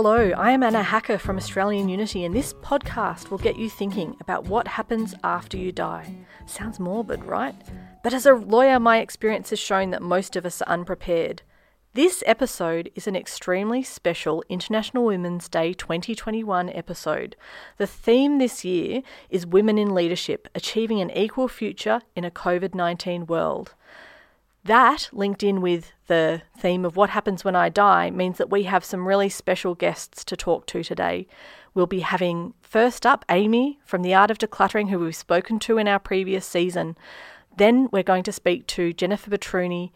Hello, I am Anna Hacker from Australian Unity, and this podcast will get you thinking about what happens after you die. Sounds morbid, right? But as a lawyer, my experience has shown that most of us are unprepared. This episode is an extremely special International Women's Day 2021 episode. The theme this year is Women in Leadership Achieving an Equal Future in a COVID 19 World. That, linked in with the theme of what happens when I die, means that we have some really special guests to talk to today. We'll be having first up Amy from The Art of Decluttering, who we've spoken to in our previous season. Then we're going to speak to Jennifer Batrouney,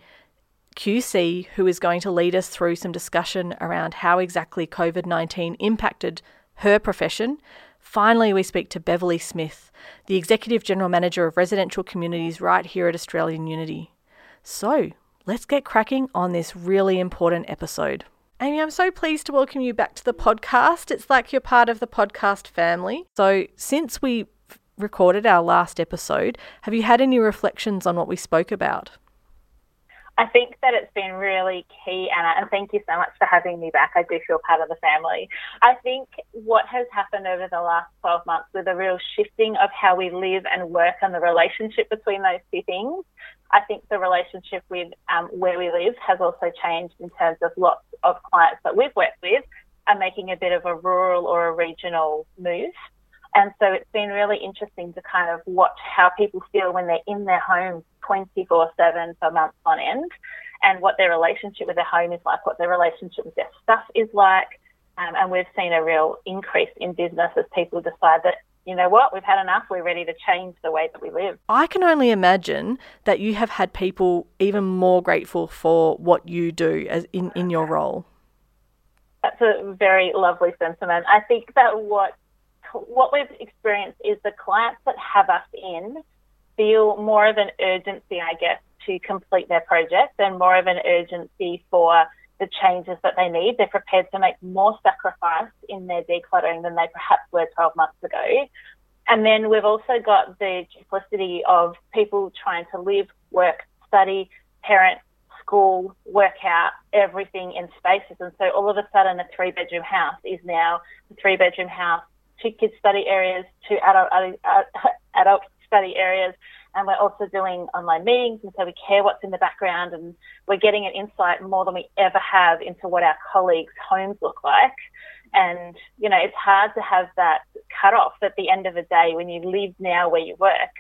QC, who is going to lead us through some discussion around how exactly COVID 19 impacted her profession. Finally, we speak to Beverly Smith, the Executive General Manager of Residential Communities right here at Australian Unity. So, let's get cracking on this really important episode. Amy, I'm so pleased to welcome you back to the podcast. It's like you're part of the podcast family. So, since we recorded our last episode, have you had any reflections on what we spoke about? I think that it's been really key, Anna, and thank you so much for having me back. I do feel part of the family. I think what has happened over the last 12 months with a real shifting of how we live and work and the relationship between those two things, I think the relationship with um, where we live has also changed in terms of lots of clients that we've worked with are making a bit of a rural or a regional move. And so it's been really interesting to kind of watch how people feel when they're in their homes 24 7 for months on end and what their relationship with their home is like, what their relationship with their stuff is like. Um, and we've seen a real increase in business as people decide that, you know what, we've had enough, we're ready to change the way that we live. I can only imagine that you have had people even more grateful for what you do as in, in your role. That's a very lovely sentiment. I think that what what we've experienced is the clients that have us in feel more of an urgency, I guess, to complete their project and more of an urgency for the changes that they need. They're prepared to make more sacrifice in their decluttering than they perhaps were 12 months ago. And then we've also got the duplicity of people trying to live, work, study, parent, school, work out, everything in spaces. And so all of a sudden, a three bedroom house is now a three bedroom house, two kids study areas, two adult, uh, adult study areas, and we're also doing online meetings, and so we care what's in the background, and we're getting an insight more than we ever have into what our colleagues' homes look like. And you know, it's hard to have that cut off at the end of the day when you live now where you work.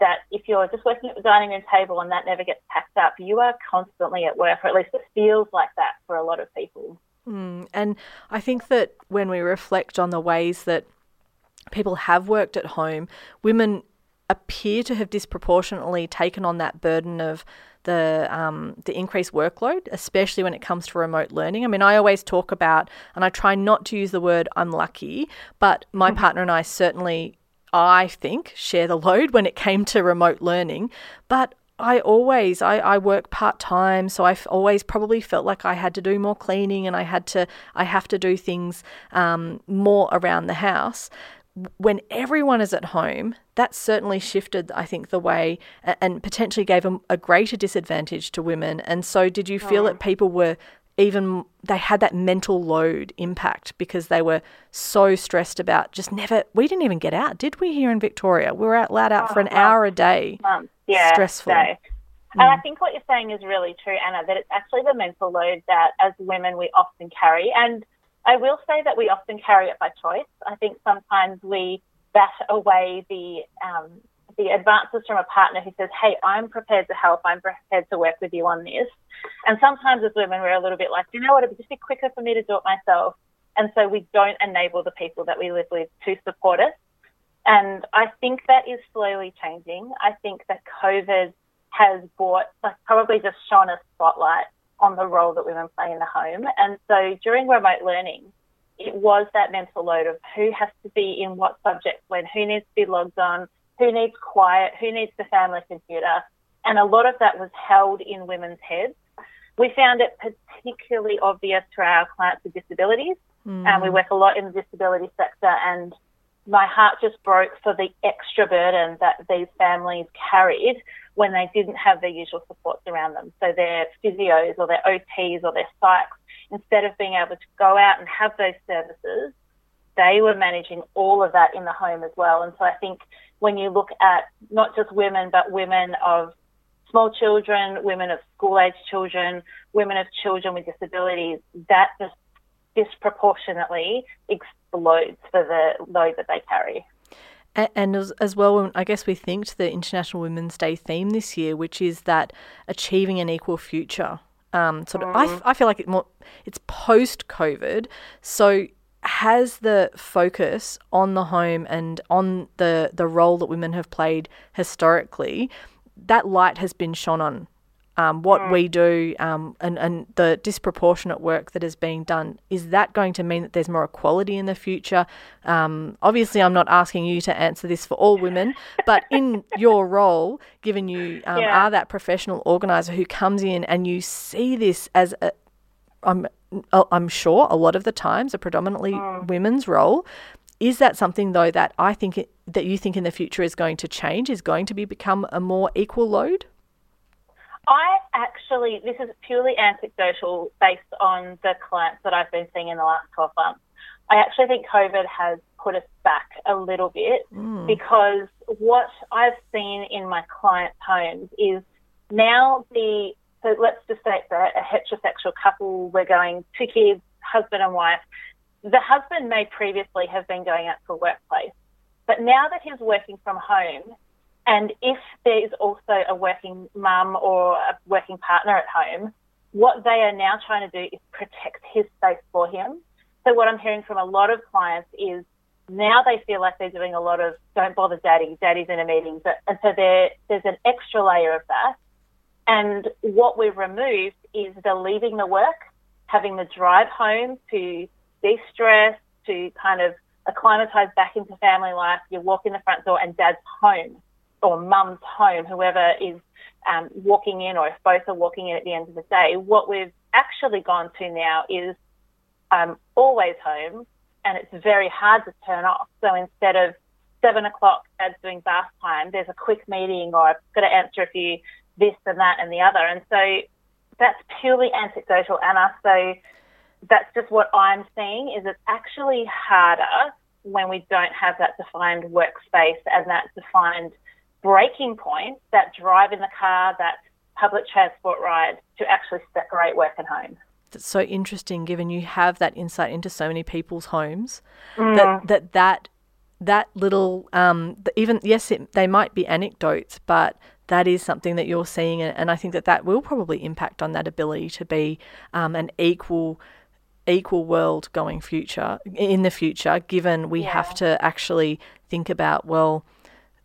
That if you're just working at the dining room table and that never gets packed up, you are constantly at work, or at least it feels like that for a lot of people. Mm, and I think that when we reflect on the ways that people have worked at home, women appear to have disproportionately taken on that burden of the um, the increased workload, especially when it comes to remote learning. I mean, I always talk about, and I try not to use the word unlucky, but my mm-hmm. partner and I certainly, I think, share the load when it came to remote learning. But I always I, I work part time, so I've always probably felt like I had to do more cleaning and I had to I have to do things um, more around the house when everyone is at home, that certainly shifted, I think, the way and potentially gave a, a greater disadvantage to women. And so, did you feel oh. that people were even, they had that mental load impact because they were so stressed about just never, we didn't even get out, did we, here in Victoria? We were out loud out oh, for an oh, hour a day. Months. Yeah. Stressful. Day. Hmm. And I think what you're saying is really true, Anna, that it's actually the mental load that as women we often carry. And I will say that we often carry it by choice. I think sometimes we bat away the um, the advances from a partner who says, "Hey, I'm prepared to help. I'm prepared to work with you on this." And sometimes as women, we're a little bit like, "You know what? It'd just be quicker for me to do it myself." And so we don't enable the people that we live with to support us. And I think that is slowly changing. I think that COVID has brought, like, probably just shone a spotlight on the role that women play in the home. And so during remote learning, it was that mental load of who has to be in what subject when, who needs to be logged on, who needs quiet, who needs the family computer. And a lot of that was held in women's heads. We found it particularly obvious for our clients with disabilities. Mm. And we work a lot in the disability sector and my heart just broke for the extra burden that these families carried when they didn't have their usual supports around them. So their physios or their OTs or their psychs instead of being able to go out and have those services, they were managing all of that in the home as well. And so I think when you look at not just women, but women of small children, women of school age children, women of children with disabilities, that just disproportionately explodes for the load that they carry. And as, as, well, I guess we think to the International Women's Day theme this year, which is that achieving an equal future. Um, sort of, mm. I, I feel like it more, it's post COVID. So has the focus on the home and on the the role that women have played historically, that light has been shone on um, what mm. we do um, and, and the disproportionate work that is being done, is that going to mean that there's more equality in the future? Um, obviously, I'm not asking you to answer this for all women, but in your role, given you um, yeah. are that professional organizer who comes in and you see this as a, I'm, I'm sure a lot of the times a predominantly mm. women's role. Is that something though that I think that you think in the future is going to change? Is going to be become a more equal load? I actually, this is purely anecdotal based on the clients that I've been seeing in the last 12 months. I actually think COVID has put us back a little bit mm. because what I've seen in my clients' homes is now the, so let's just say that a, a heterosexual couple, we're going two kids, husband and wife. The husband may previously have been going out to a workplace, but now that he's working from home, and if there is also a working mum or a working partner at home, what they are now trying to do is protect his space for him. So what I'm hearing from a lot of clients is now they feel like they're doing a lot of don't bother daddy, daddy's in a meeting. But, and so there, there's an extra layer of that. And what we've removed is the leaving the work, having the drive home to de-stress, to kind of acclimatise back into family life. You walk in the front door and dad's home or mum's home, whoever is um, walking in, or if both are walking in at the end of the day, what we've actually gone to now is um, always home, and it's very hard to turn off. So instead of seven o'clock, dad's doing bath time, there's a quick meeting, or I've got to answer a few this and that and the other. And so that's purely anecdotal, Anna. So that's just what I'm seeing is it's actually harder when we don't have that defined workspace and that defined breaking points that drive in the car, that public transport ride to actually separate work and home. That's so interesting, given you have that insight into so many people's homes. Mm. That that that that little um, even yes, it, they might be anecdotes, but that is something that you're seeing, and I think that that will probably impact on that ability to be um, an equal equal world going future in the future given we yeah. have to actually think about well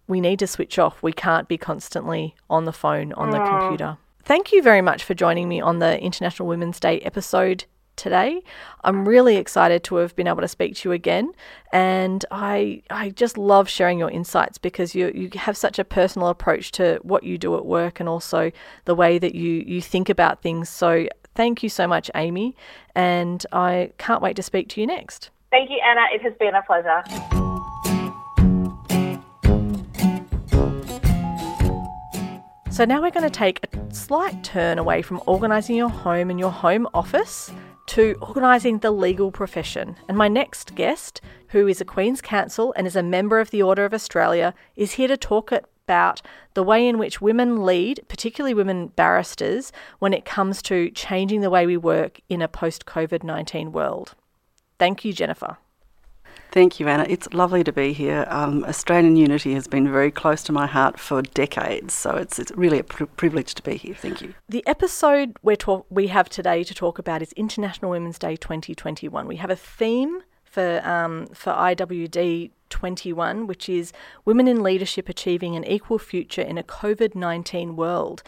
we need to switch off. We can't be constantly on the phone, on the ah. computer. Thank you very much for joining me on the International Women's Day episode today. I'm really excited to have been able to speak to you again, and I I just love sharing your insights because you you have such a personal approach to what you do at work and also the way that you you think about things. So thank you so much, Amy, and I can't wait to speak to you next. Thank you, Anna. It has been a pleasure. So now we're going to take a slight turn away from organising your home and your home office to organising the legal profession. And my next guest, who is a Queen's Counsel and is a member of the Order of Australia, is here to talk about the way in which women lead, particularly women barristers, when it comes to changing the way we work in a post COVID 19 world. Thank you, Jennifer. Thank you, Anna. It's lovely to be here. Um, Australian unity has been very close to my heart for decades, so it's, it's really a pr- privilege to be here. Thank you. The episode we're talk- we have today to talk about is International Women's Day 2021. We have a theme for um, for IWD 21, which is Women in Leadership Achieving an Equal Future in a COVID 19 World.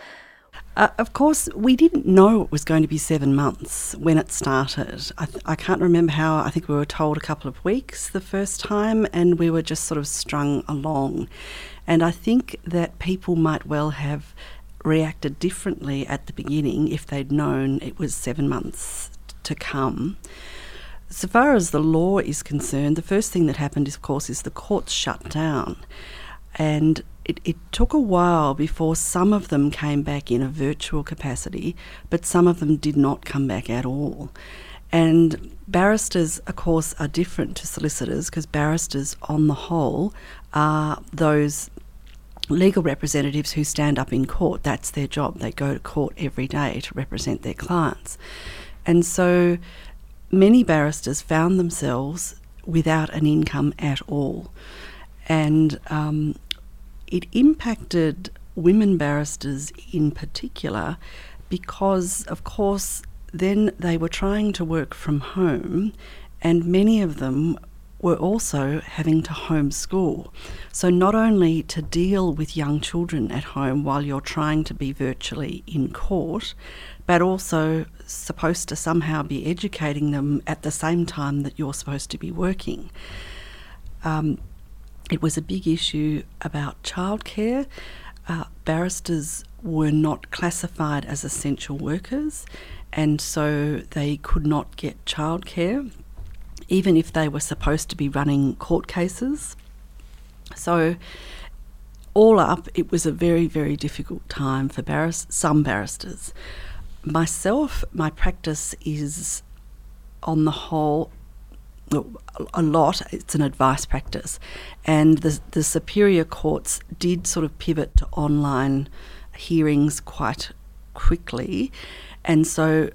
Uh, of course, we didn't know it was going to be seven months when it started. I, th- I, can't remember how, I think we were told a couple of weeks the first time, and we were just sort of strung along. And I think that people might well have reacted differently at the beginning if they'd known it was seven months to come. So far as the law is concerned, the first thing that happened, of course, is the courts shut down. And it, it took a while before some of them came back in a virtual capacity, but some of them did not come back at all. And barristers, of course, are different to solicitors because barristers, on the whole, are those legal representatives who stand up in court. That's their job. They go to court every day to represent their clients. And so many barristers found themselves without an income at all. And um, it impacted women barristers in particular because, of course, then they were trying to work from home, and many of them were also having to homeschool. So, not only to deal with young children at home while you're trying to be virtually in court, but also supposed to somehow be educating them at the same time that you're supposed to be working. Um, it was a big issue about childcare. Uh, barristers were not classified as essential workers, and so they could not get childcare, even if they were supposed to be running court cases. So, all up, it was a very, very difficult time for barris- some barristers. Myself, my practice is, on the whole, a lot. It's an advice practice, and the the superior courts did sort of pivot to online hearings quite quickly, and so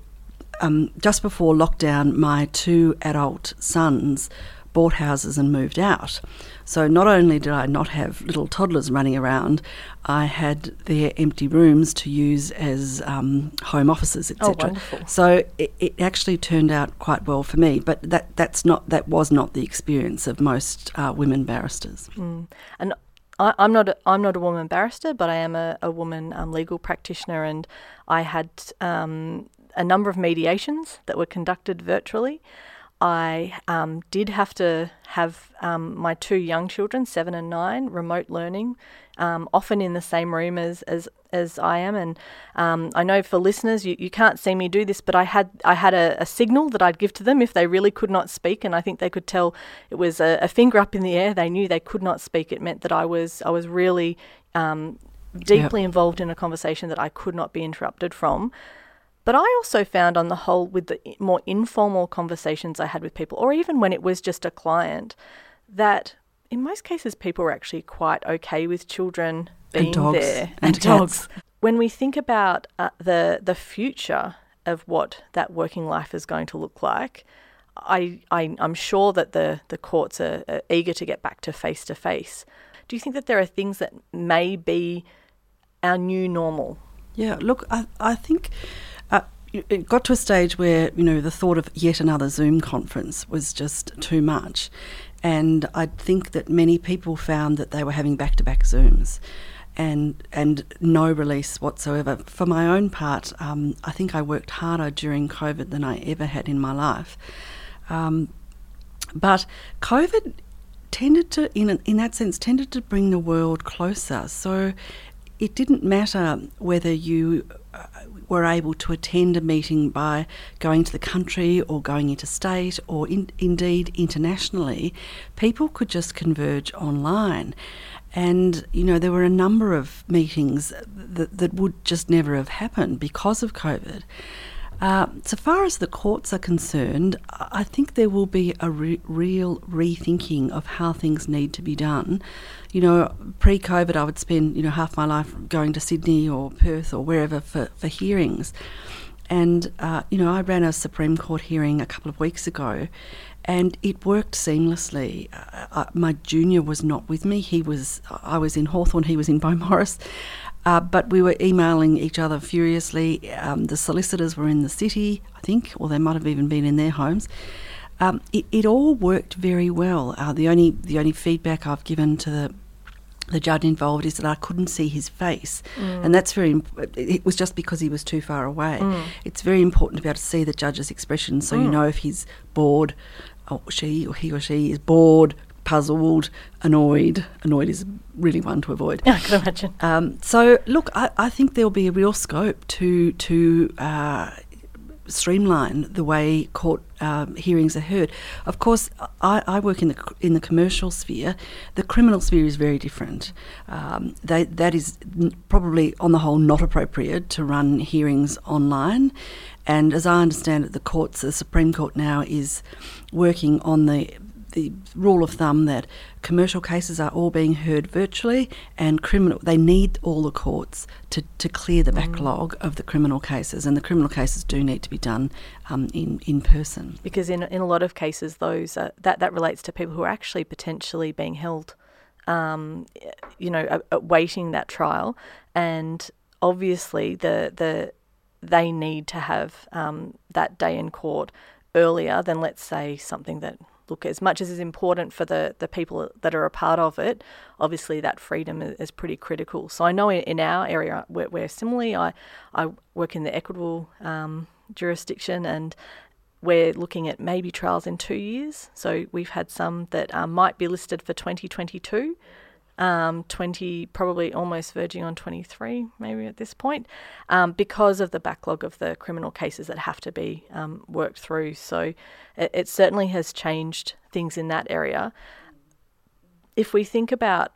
um, just before lockdown, my two adult sons bought houses and moved out. So not only did I not have little toddlers running around, I had their empty rooms to use as um, home offices, etc. Oh, so it, it, actually turned out quite well for me. But that that's not that was not the experience of most uh, women barristers. Mm. And I, am not a, I'm not a woman barrister, but I am a, a woman um, legal practitioner, and I had um, a number of mediations that were conducted virtually. I um, did have to have um, my two young children, seven and nine, remote learning, um, often in the same room as as, as I am. And um, I know for listeners, you, you can't see me do this, but I had I had a, a, signal that I'd give to them if they really could not speak, and I think they could tell it was a, a finger up in the air. They knew they could not speak. It meant that I was I was really um, deeply yep. involved in a conversation that I could not be interrupted from. But I also found, on the whole, with the more informal conversations I had with people, or even when it was just a client, that in most cases people were actually quite okay with children being and dogs. there and, and dogs. When we think about uh, the the future of what that working life is going to look like, I, I am sure that the the courts are, are eager to get back to face to face. Do you think that there are things that may be our new normal? Yeah, look, I I think it got to a stage where you know the thought of yet another Zoom conference was just too much, and I think that many people found that they were having back-to-back Zooms, and and no release whatsoever. For my own part, um, I think I worked harder during COVID than I ever had in my life, um, but COVID tended to, in in that sense, tended to bring the world closer. So it didn't matter whether you uh, were able to attend a meeting by going to the country or going interstate or in, indeed internationally, people could just converge online. And, you know, there were a number of meetings that, that would just never have happened because of COVID. Uh, so far as the courts are concerned, I think there will be a re- real rethinking of how things need to be done. You know, pre-COVID, I would spend you know half my life going to Sydney or Perth or wherever for, for hearings, and uh, you know I ran a Supreme Court hearing a couple of weeks ago, and it worked seamlessly. Uh, uh my junior was not with me; he was. I was in Hawthorn, he was in Beaumaris. Uh, but we were emailing each other furiously. Um, the solicitors were in the city, I think, or they might have even been in their homes. Um, it, it, all worked very well. Uh, the only the only feedback I've given to the the judge involved is that I couldn't see his face, mm. and that's very. It was just because he was too far away. Mm. It's very important to be able to see the judge's expression, so mm. you know if he's bored, or she or he or she is bored, puzzled, annoyed. Annoyed is really one to avoid. Yeah, I can imagine. Um, so, look, I, I, think there'll be a real scope to to uh, streamline the way court um, hearings are heard. Of course, I, I, work in the in the commercial sphere. The criminal sphere is very different. Um, they, that is probably, on the whole, not appropriate to run hearings online. And as I understand it, the courts, the Supreme Court now is working on the the rule of thumb that commercial cases are all being heard virtually and criminal they need all the courts to, to clear the mm. backlog of the criminal cases and the criminal cases do need to be done um, in, in person because in, in a lot of cases those uh, that that relates to people who are actually potentially being held um, you know awaiting that trial and obviously the the they need to have um, that day in court earlier than let's say something that look, as much as is important for the, the people that are a part of it, obviously that freedom is, pretty critical. So I know in, in our area where, where, similarly I, I work in the equitable um, jurisdiction and we're looking at maybe trials in two years. So we've had some that um, might be listed for 2022 um, 20, probably almost verging on 23, maybe at this point, um, because of the backlog of the criminal cases that have to be um, worked through. So it, it, certainly has changed things in that area. If we think about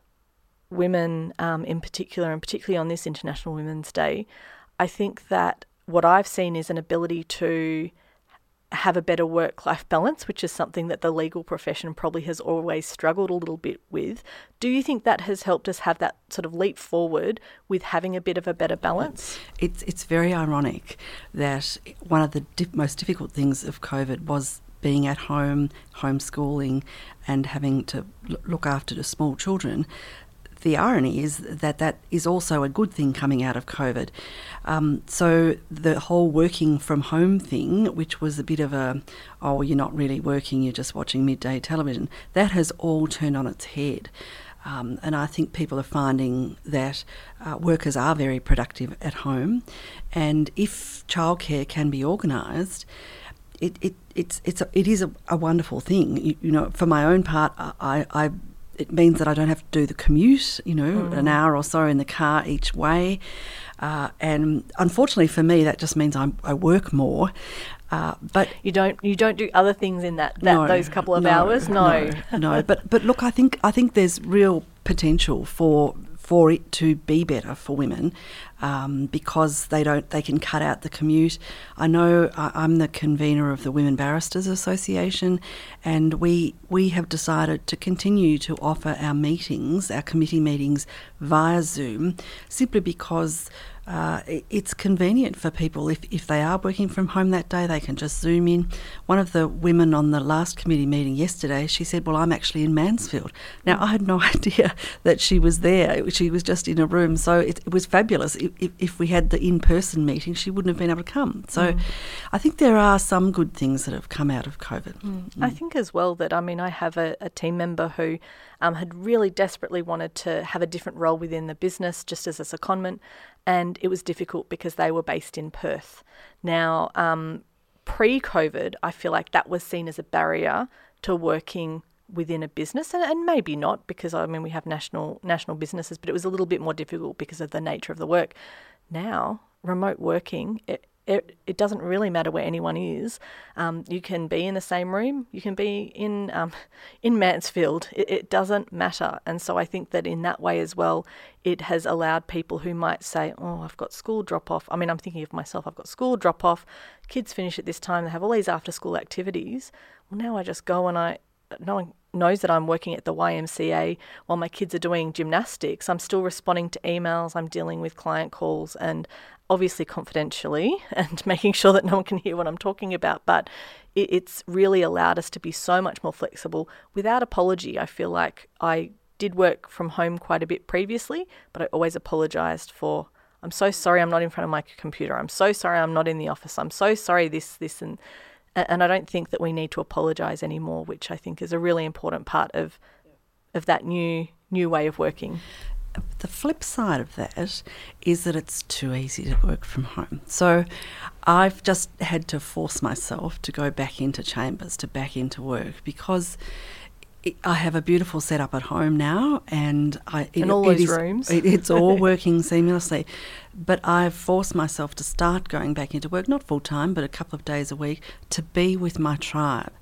women um, in particular, and particularly on this International Women's Day, I think that what I've seen is an ability to have a better work life balance, which is something that the legal profession probably has always struggled a little bit with. Do you think that has helped us have that sort of leap forward with having a bit of a better balance? It's, it's very ironic that one of the di- most difficult things of COVID was being at home, homeschooling, and having to look after the small children the irony is that that is also a good thing coming out of COVID. Um, so the whole working from home thing, which was a bit of a, oh, you're not really working, you're just watching midday television, that has all turned on its head. Um, and I think people are finding that uh, workers are very productive at home. And if childcare can be organised, it, it, it's, it's a, it is a, a wonderful thing. You, you, know, for my own part, I, I it means that I don't have to do the commute, you know, mm. an hour or so in the car each way. Uh, and unfortunately for me, that just means I'm, i work more. Uh, but you don't you don't do other things in that, that no, those couple of no, hours. No, no, no. But but look, I think I think there's real potential for for it to be better for women um, because they don't they can cut out the commute. I know I'm the convener of the Women Barristers Association, and we we have decided to continue to offer our meetings, our committee meetings, via Zoom, simply because uh, it's convenient for people. If, if they are working from home that day, they can just Zoom in. One of the women on the last committee meeting yesterday, she said, Well, I'm actually in Mansfield. Now, I had no idea that she was there. She was just in a room. So it, it was fabulous. If, if, we had the in person meeting, she wouldn't have been able to come. So mm. I think there are some good things that have come out of COVID. Mm. Mm. I think as well that, I mean, I have a, a team member who um, had really desperately wanted to have a different role within the business just as a secondment and it was difficult because they were based in Perth. Now, um, pre COVID, I feel like that was seen as a barrier to working within a business and, and maybe not because I mean we have national national businesses but it was a little bit more difficult because of the nature of the work now remote working it, it, it doesn't really matter where anyone is. Um, you can be in the same room, you can be in um, in Mansfield. It, it, doesn't matter. And so I think that in that way as well, it has allowed people who might say, "Oh, I've got school drop off." I mean, I'm thinking of myself. I've got school drop off. Kids finish at this time. They have all these after school activities. Well, now I just go and I no one knows that I'm working at the YMCA while my kids are doing gymnastics. I'm still responding to emails, I'm dealing with client calls, and obviously confidentially and making sure that no one can hear what I'm talking about. But it, it's really allowed us to be so much more flexible without apology. I feel like I did work from home quite a bit previously, but I always apologized for. I'm so sorry I'm not in front of my computer. I'm so sorry I'm not in the office. I'm so sorry this, this, and and I don't think that we need to apologize anymore, which I think is a really important part of of that new new way of working the flip side of that is that it's too easy to work from home. So I've just had to force myself to go back into chambers, to back into work, because I have a beautiful setup at home now, and I it, all those rooms. It, it's all working seamlessly. But I've forced myself to start going back into work, not full time, but a couple of days a week, to be with my tribe.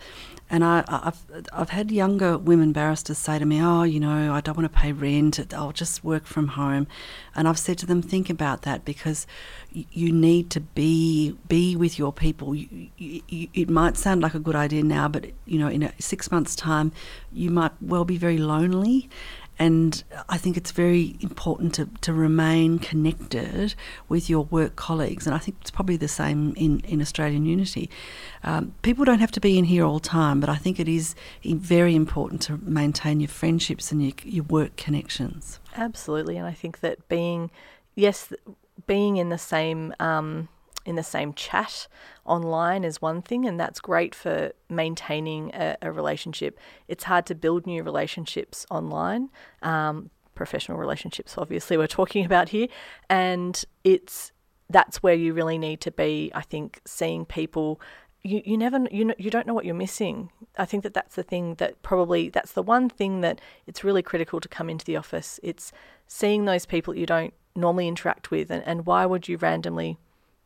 And I, have I've had younger women barristers say to me, "Oh, you know, I don't want to pay rent. I'll just work from home." And I've said to them, "Think about that because you need to be be with your people. You, you, it might sound like a good idea now, but you know, in six months' time, you might well be very lonely." And I think it's very important to, to remain connected with your work colleagues. And I think it's probably the same in, in Australian Unity. Um, people don't have to be in here all the time, but I think it is very important to maintain your friendships and your, your work connections. Absolutely. And I think that being, yes, being in the same. Um, in the same chat online is one thing, and that's great for maintaining a, a relationship. It's hard to build new relationships online. Um, professional relationships, obviously, we're talking about here, and it's that's where you really need to be. I think seeing people you, you never you you don't know what you're missing. I think that that's the thing that probably that's the one thing that it's really critical to come into the office. It's seeing those people you don't normally interact with, and, and why would you randomly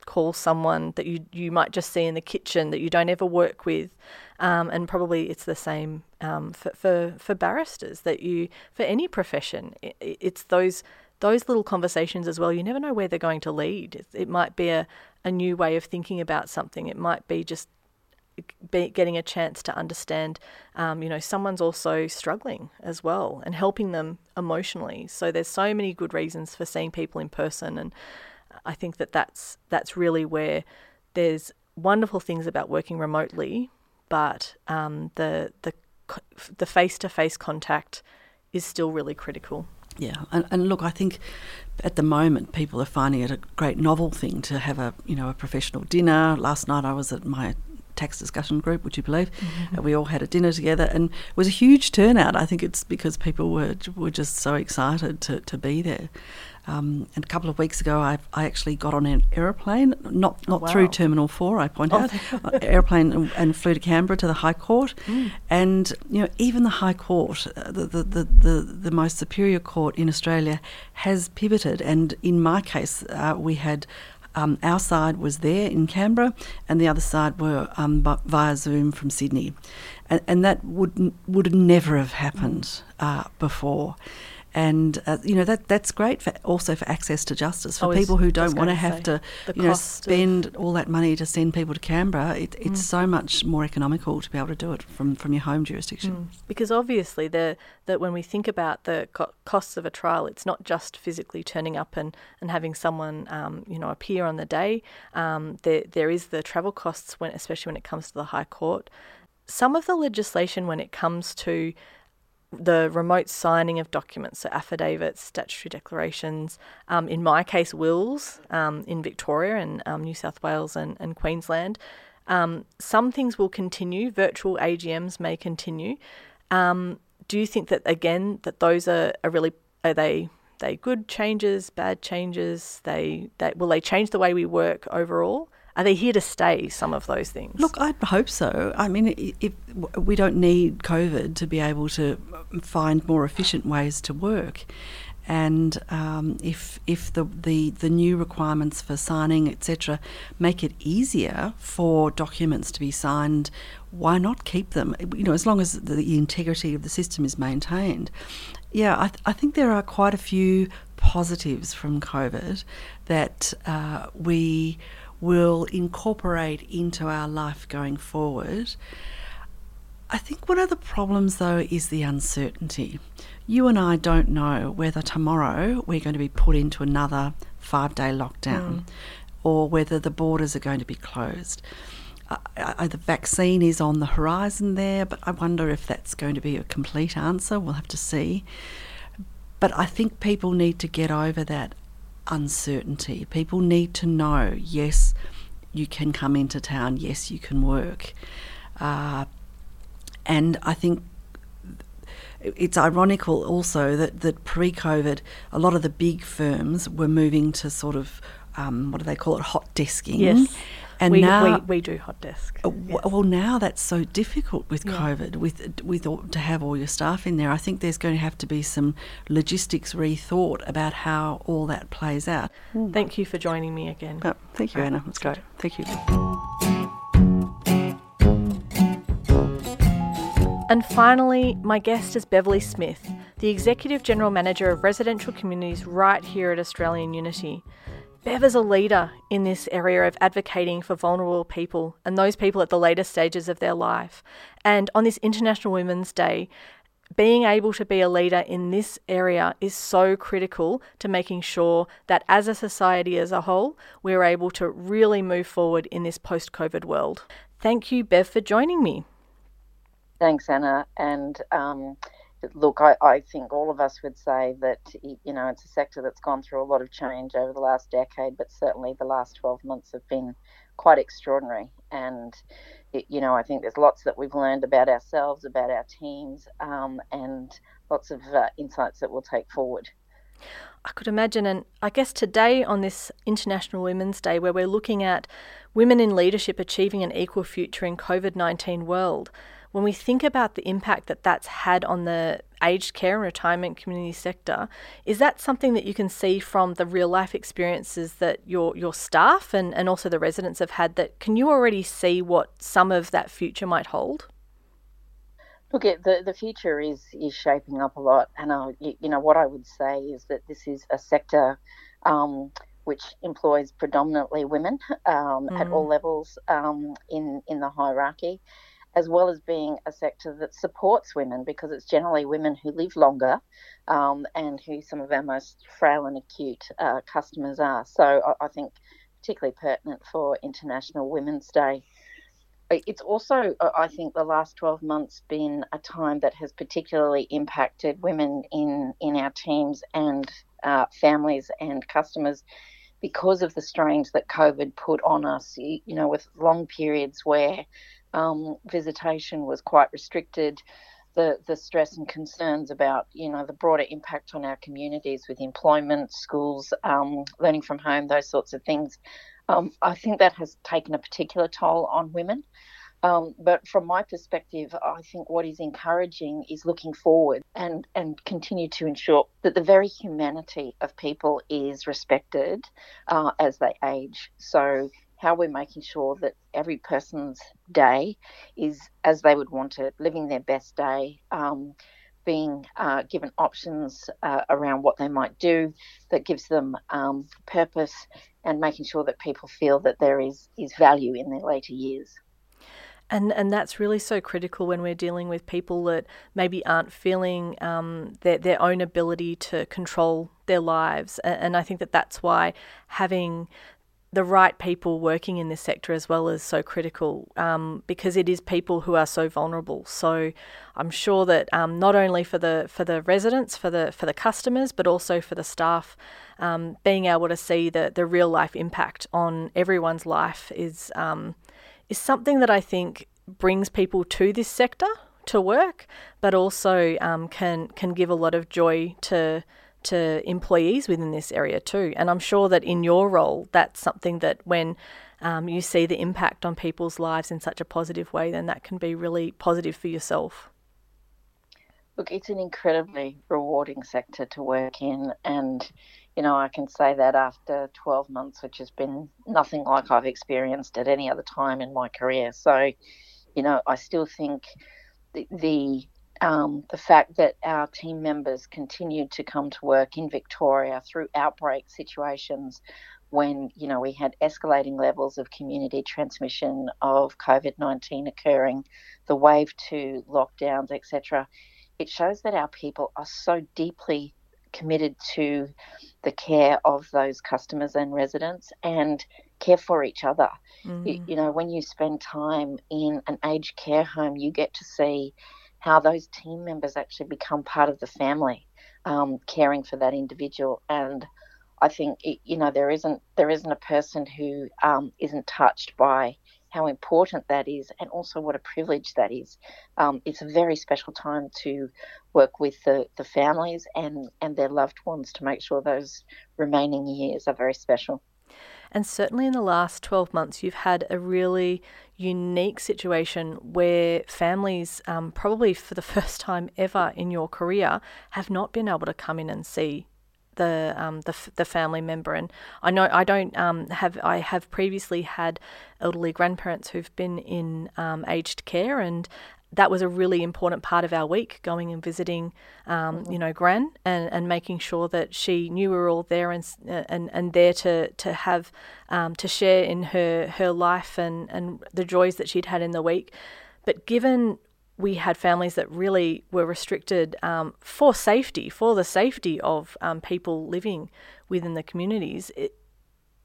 call someone that you you might just see in the kitchen that you don't ever work with, um, and probably it's the same um, for, for for barristers that you for any profession. It, it's those those little conversations as well. You never know where they're going to lead. It, it might be a, a new way of thinking about something. It might be just be getting a chance to understand, um, you know, someone's also struggling as well and helping them emotionally. So there's so many good reasons for seeing people in person and I think that that's that's really where there's wonderful things about working remotely, but um, the the the face to face contact is still really critical. Yeah, and, and look, I think at the moment people are finding it a great novel thing to have a you know a professional dinner. Last night I was at my tax discussion group, would you believe? Mm-hmm. And we all had a dinner together, and it was a huge turnout. I think it's because people were were just so excited to, to be there. Um, and a couple of weeks ago, I, I actually got on an aeroplane, not not wow. through Terminal Four, I point oh, out, airplane and, and, flew to Canberra to the High Court, mm. and you know even the High Court, uh, the, the, the, the, the most superior court in Australia, has pivoted, and in my case, uh, we had um, our side was there in Canberra, and the other side were um, via Zoom from Sydney, and, and that would would never have happened uh, before and uh, you know that that's great for also for access to justice for people who don't want to have to you know spend of... all that money to send people to Canberra. It, it's mm. so much more economical to be able to do it from from your home jurisdiction. Mm. Because obviously, the that when we think about the co- costs of a trial, it's not just physically turning up and and having someone um, you know appear on the day. Um, there there is the travel costs when especially when it comes to the High Court. Some of the legislation when it comes to the remote signing of documents, so affidavits, statutory declarations, um, in my case, wills um, in Victoria and um, New South Wales and, and Queensland. Um, some things will continue, virtual AGMs may continue. Um, do you think that, again, that those are, are really, are they they good changes, bad changes? They, they will they change the way we work overall? Are they here to stay, some of those things? Look, I'd hope so. I mean, if we don't need COVID to be able to find more efficient ways to work. And um, if if the, the, the new requirements for signing, etc., make it easier for documents to be signed, why not keep them? You know, as long as the integrity of the system is maintained. Yeah, I, th- I think there are quite a few positives from COVID that uh, we will incorporate into our life going forward. I think one of the problems, though, is the uncertainty. You and I don't know whether tomorrow we're going to be put into another five day lockdown mm. or whether the borders are going to be closed. Uh, the vaccine is on the horizon there, but I wonder if that's going to be a complete answer. We'll have to see. But I think people need to get over that uncertainty. People need to know yes, you can come into town, yes, you can work. Uh, and I think it's ironical also that, that pre COVID, a lot of the big firms were moving to sort of um, what do they call it, hot desking. Yes. And we, now we, we do hot desk. Uh, yes. Well, now that's so difficult with yeah. COVID, with with all, to have all your staff in there. I think there's going to have to be some logistics rethought about how all that plays out. Mm. Thank you for joining me again. Oh, thank you, Anna. Let's go. Thank you. And finally, my guest is Beverly Smith, the Executive General Manager of Residential Communities right here at Australian Unity. Bev is a leader in this area of advocating for vulnerable people and those people at the later stages of their life. And on this International Women's Day, being able to be a leader in this area is so critical to making sure that as a society as a whole, we're able to really move forward in this post COVID world. Thank you, Bev, for joining me. Thanks, Anna. And um, look, I, I, think all of us would say that you know it's a sector that's gone through a lot of change over the last decade, but certainly the last 12 months have been quite extraordinary. And you know, I think there's lots that we've learned about ourselves, about our teams, um, and lots of uh, insights that we'll take forward. I could imagine, and I guess today on this International Women's Day, where we're looking at women in leadership achieving an equal future in COVID 19 world when we think about the impact that that's had on the aged care and retirement community sector, is that something that you can see from the real life experiences that your your staff and, and also the residents have had that can you already see what some of that future might hold? Look, the the future is is shaping up a lot, and I, you know what I would say is that this is a sector um, which employs predominantly women um, mm. at all mm. levels um, in in the hierarchy as well as being a sector that supports women because it's generally women who live longer um, and who some of our most frail and acute uh, customers are. So I, I, think particularly pertinent for International Women's Day. It's also, I think, the last 12 months been a time that has particularly impacted women in, in our teams and uh, families and customers because of the strains that COVID put on us, you know, with long periods where um, visitation was quite restricted. The, the stress and concerns about you know the broader impact on our communities with employment, schools, um, learning from home, those sorts of things. Um, I think that has taken a particular toll on women. Um, but from my perspective, I think what is encouraging is looking forward and, and continue to ensure that the very humanity of people is respected uh, as they age. So how we're making sure that every person's day is as they would want it, living their best day, um, being uh, given options uh, around what they might do that gives them um, purpose, and making sure that people feel that there is, is value in their later years. And and that's really so critical when we're dealing with people that maybe aren't feeling um, their their own ability to control their lives. And, and I think that that's why having the right people working in this sector as well is so critical um, because it is people who are so vulnerable. So I'm sure that um, not only for the for the residents, for the for the customers, but also for the staff, um, being able to see the the real life impact on everyone's life is um, is something that I think brings people to this sector to work, but also um, can can give a lot of joy to to employees within this area too. And I'm sure that in your role, that's something that when um, you see the impact on people's lives in such a positive way, then that can be really positive for yourself. Look, it's an incredibly rewarding sector to work in, and you know, I can say that after 12 months, which has been nothing like I've experienced at any other time in my career. So, you know, I still think the, the um, the fact that our team members continued to come to work in Victoria through outbreak situations when you know we had escalating levels of community transmission of COVID-19 occurring, the wave two lockdowns, etc. It shows that our people are so deeply committed to the care of those customers and residents and care for each other. Mm. You, you know, when you spend time in an aged care home, you get to see how those team members actually become part of the family, um, caring for that individual. And I think it, you know there isn't there isn't a person who um, not touched by how important that is, and also what a privilege that is. Um, it's a very special time to work with the, the families and, and their loved ones to make sure those remaining years are very special. And certainly in the last 12 months, you've had a really unique situation where families, um, probably for the first time ever in your career, have not been able to come in and see the um, the, the family member. And I know I don't um, have I have previously had elderly grandparents who've been in um, aged care, and that was a really important part of our week, going and visiting, um, mm-hmm. you know, Gran and, and making sure that she knew we were all there and and, and there to to have um, to share in her her life and and the joys that she'd had in the week. But given we had families that really were restricted um, for safety, for the safety of um, people living within the communities, it,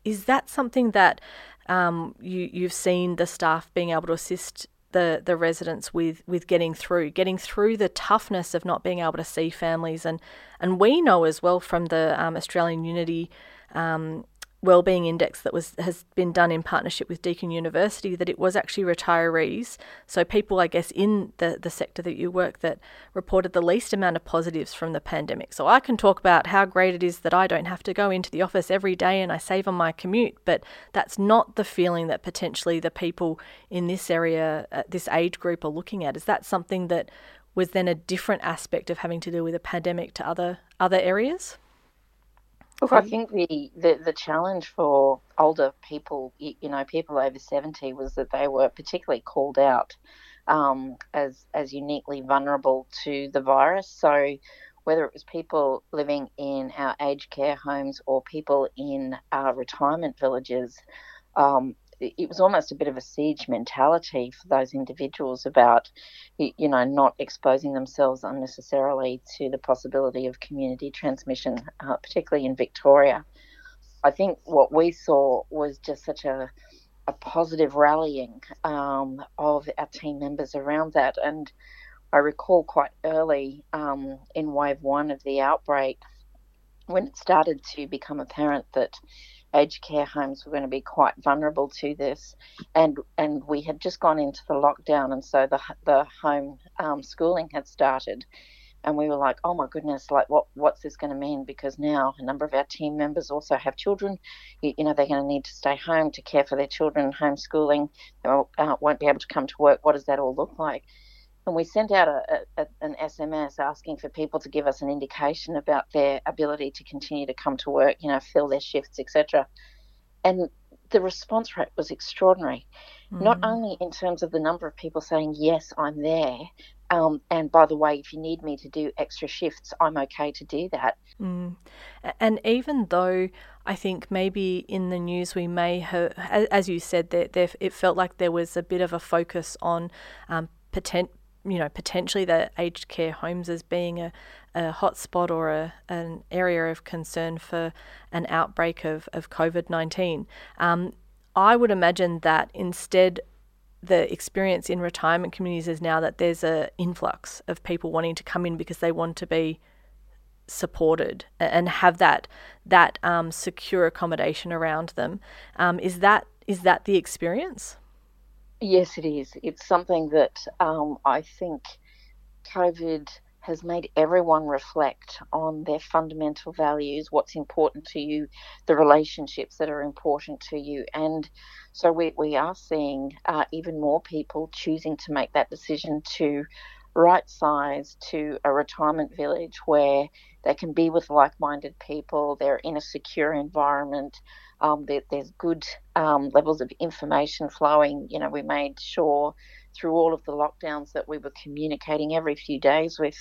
is that something that um, you you've seen the staff being able to assist the the residents with with getting through, getting through the toughness of not being able to see families, and and we know as well from the um, Australian Unity um, wellbeing index that was has been done in partnership with Deakin University that it was actually retirees, so people I guess in the the sector that you work that reported the least amount of positives from the pandemic. So I can talk about how great it is that I don't have to go into the office every day and I save on my commute, but that's not the feeling that potentially the people in this area, uh, this age group, are looking at. Is that something that was then a different aspect of having to deal with a pandemic to other other areas? Look, I think the, the, the challenge for older people, you, know, people over 70, was that they were particularly called out um, as, as uniquely vulnerable to the virus. So, whether it was people living in our aged care homes or people in our retirement villages, um, it was almost a bit of a siege mentality for those individuals about, you know, not exposing themselves unnecessarily to the possibility of community transmission, uh, particularly in Victoria. I think what we saw was just such a, a positive rallying um, of our team members around that. And I recall quite early um, in wave one of the outbreak, when it started to become apparent that aged care homes were going to be quite vulnerable to this, and and we had just gone into the lockdown, and so the the home um, schooling had started, and we were like, oh my goodness, like what what's this going to mean? Because now a number of our team members also have children, you, you know, they're going to need to stay home to care for their children, homeschooling, they won't, uh, won't be able to come to work. What does that all look like? And we sent out a, a, an SMS asking for people to give us an indication about their ability to continue to come to work, you know, fill their shifts, etc. And the response rate was extraordinary, mm. not only in terms of the number of people saying, Yes, I'm there. Um, and by the way, if you need me to do extra shifts, I'm okay to do that. Mm. And even though I think maybe in the news we may have, as you said, there, there it felt like there was a bit of a focus on um, potent, you know, potentially the aged care homes as being a, a hotspot or a, an area of concern for an outbreak of, of COVID 19. Um, I would imagine that instead, the experience in retirement communities is now that there's an influx of people wanting to come in because they want to be supported and have that that um, secure accommodation around them. Um, is that is that the experience? Yes, it is. It's something that um, I think COVID has made everyone reflect on their fundamental values, what's important to you, the relationships that are important to you. And so we, we are seeing uh, even more people choosing to make that decision to right size to a retirement village where they can be with like minded people, they're in a secure environment, um, there, there's good um, levels of information flowing. You know, we made sure through all of the lockdowns that we were communicating every few days with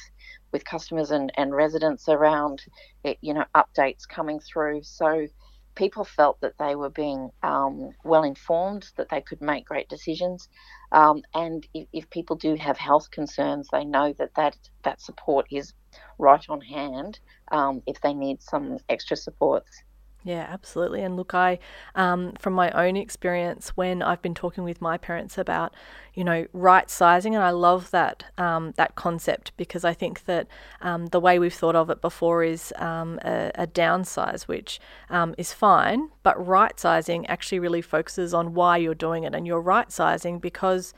with customers and, and residents around, it, you know, updates coming through. So people felt that they were being um, well informed, that they could make great decisions. Um, and if, if, people do have health concerns, they know that that, that support is right on hand um, if they need some extra supports. Yeah, absolutely. And look, I, um, from my own experience, when I've been talking with my parents about, you know, right sizing, and I love that um, that concept because I think that um, the way we've thought of it before is um, a, a, downsize, which um, is fine, but right sizing actually really focuses on why you're doing it, and you're right sizing because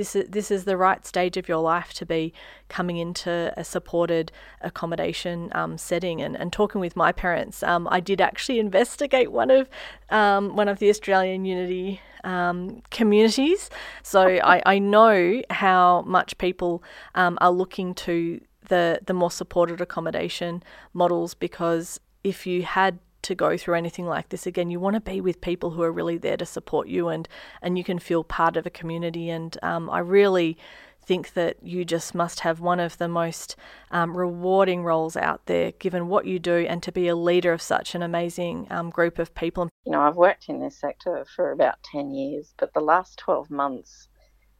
this is this is the right stage of your life to be coming into a supported accommodation um, setting. And, and talking with my parents, um, I did actually investigate one of um, one of the Australian Unity um, communities. So I, I know how much people um, are looking to the the more supported accommodation models because if you had to go through anything like this again, you want to be with people who are really there to support you and and you can feel part of a community. And um, I really think that you just must have one of the most um, rewarding roles out there, given what you do, and to be a leader of such an amazing um, group of people. You know, I've worked in this sector for about 10 years, but the last 12 months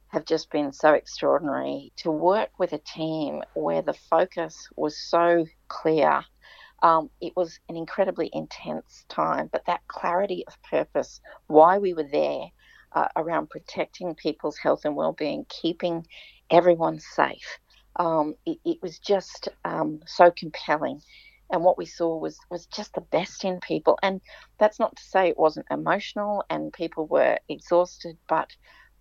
have just been so extraordinary to work with a team where the focus was so clear um, it was an incredibly intense time, but that clarity of purpose, why we were there uh, around protecting people's health and well-being, keeping everyone safe, um, it, it, was just um, so compelling. And what we saw was was just the best in people. And that's not to say it wasn't emotional and people were exhausted, but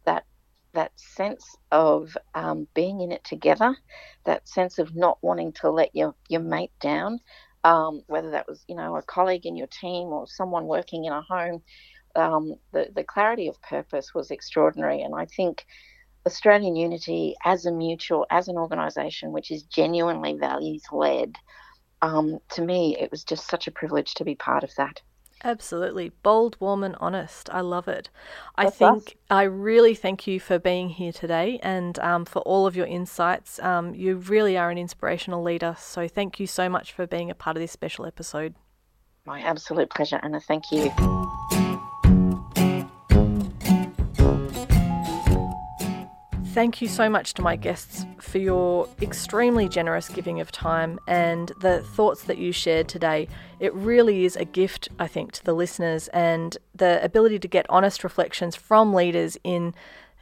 that that sense of um, being in it together, that sense of not wanting to let your, your mate down, um, whether that was you know a colleague in your team or someone working in a home. Um, the the clarity of purpose was extraordinary, and I think Australian Unity as a mutual, as an organisation which is genuinely values led, um, to me it was just such a privilege to be part of that. Absolutely. Bold, warm, and honest. I love it. I That's think us. I really thank you for being here today and um, for all of your insights. Um, you really are an inspirational leader. So thank you so much for being a part of this special episode. My absolute pleasure, Anna. Thank you. Thank you so much to my guests for your extremely generous giving of time and the thoughts that you shared today. It really is a gift, I think, to the listeners and the ability to get honest reflections from leaders in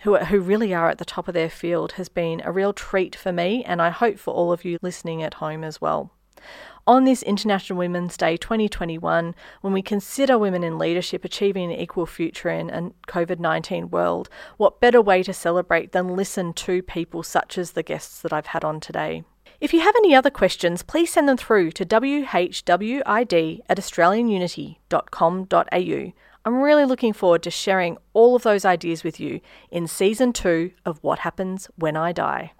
who, who really are at the top of their field has been a real treat for me, and I hope for all of you listening at home as well on this International Women's Day 2021, when we consider women in leadership achieving an equal future in a COVID 19 world, what better way to celebrate than listen to people such as the guests that I've had on today? If you have any other questions, please send them through to whwid at australianunity.com.au. I'm really looking forward to sharing all of those ideas with you in season two of What Happens When I Die.